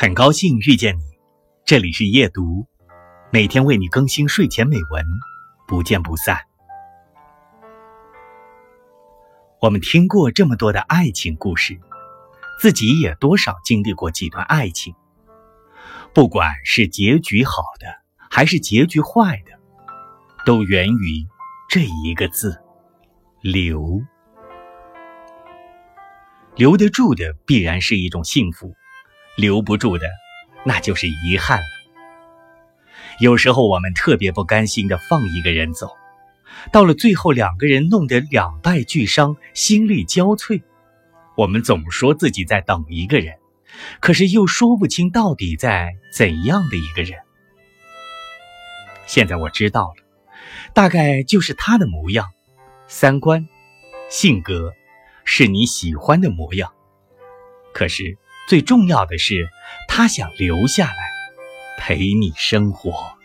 很高兴遇见你，这里是夜读，每天为你更新睡前美文，不见不散。我们听过这么多的爱情故事，自己也多少经历过几段爱情，不管是结局好的还是结局坏的，都源于这一个字——留。留得住的必然是一种幸福。留不住的，那就是遗憾了。有时候我们特别不甘心的放一个人走，到了最后两个人弄得两败俱伤，心力交瘁。我们总说自己在等一个人，可是又说不清到底在怎样的一个人。现在我知道了，大概就是他的模样、三观、性格，是你喜欢的模样。可是。最重要的是，他想留下来陪你生活。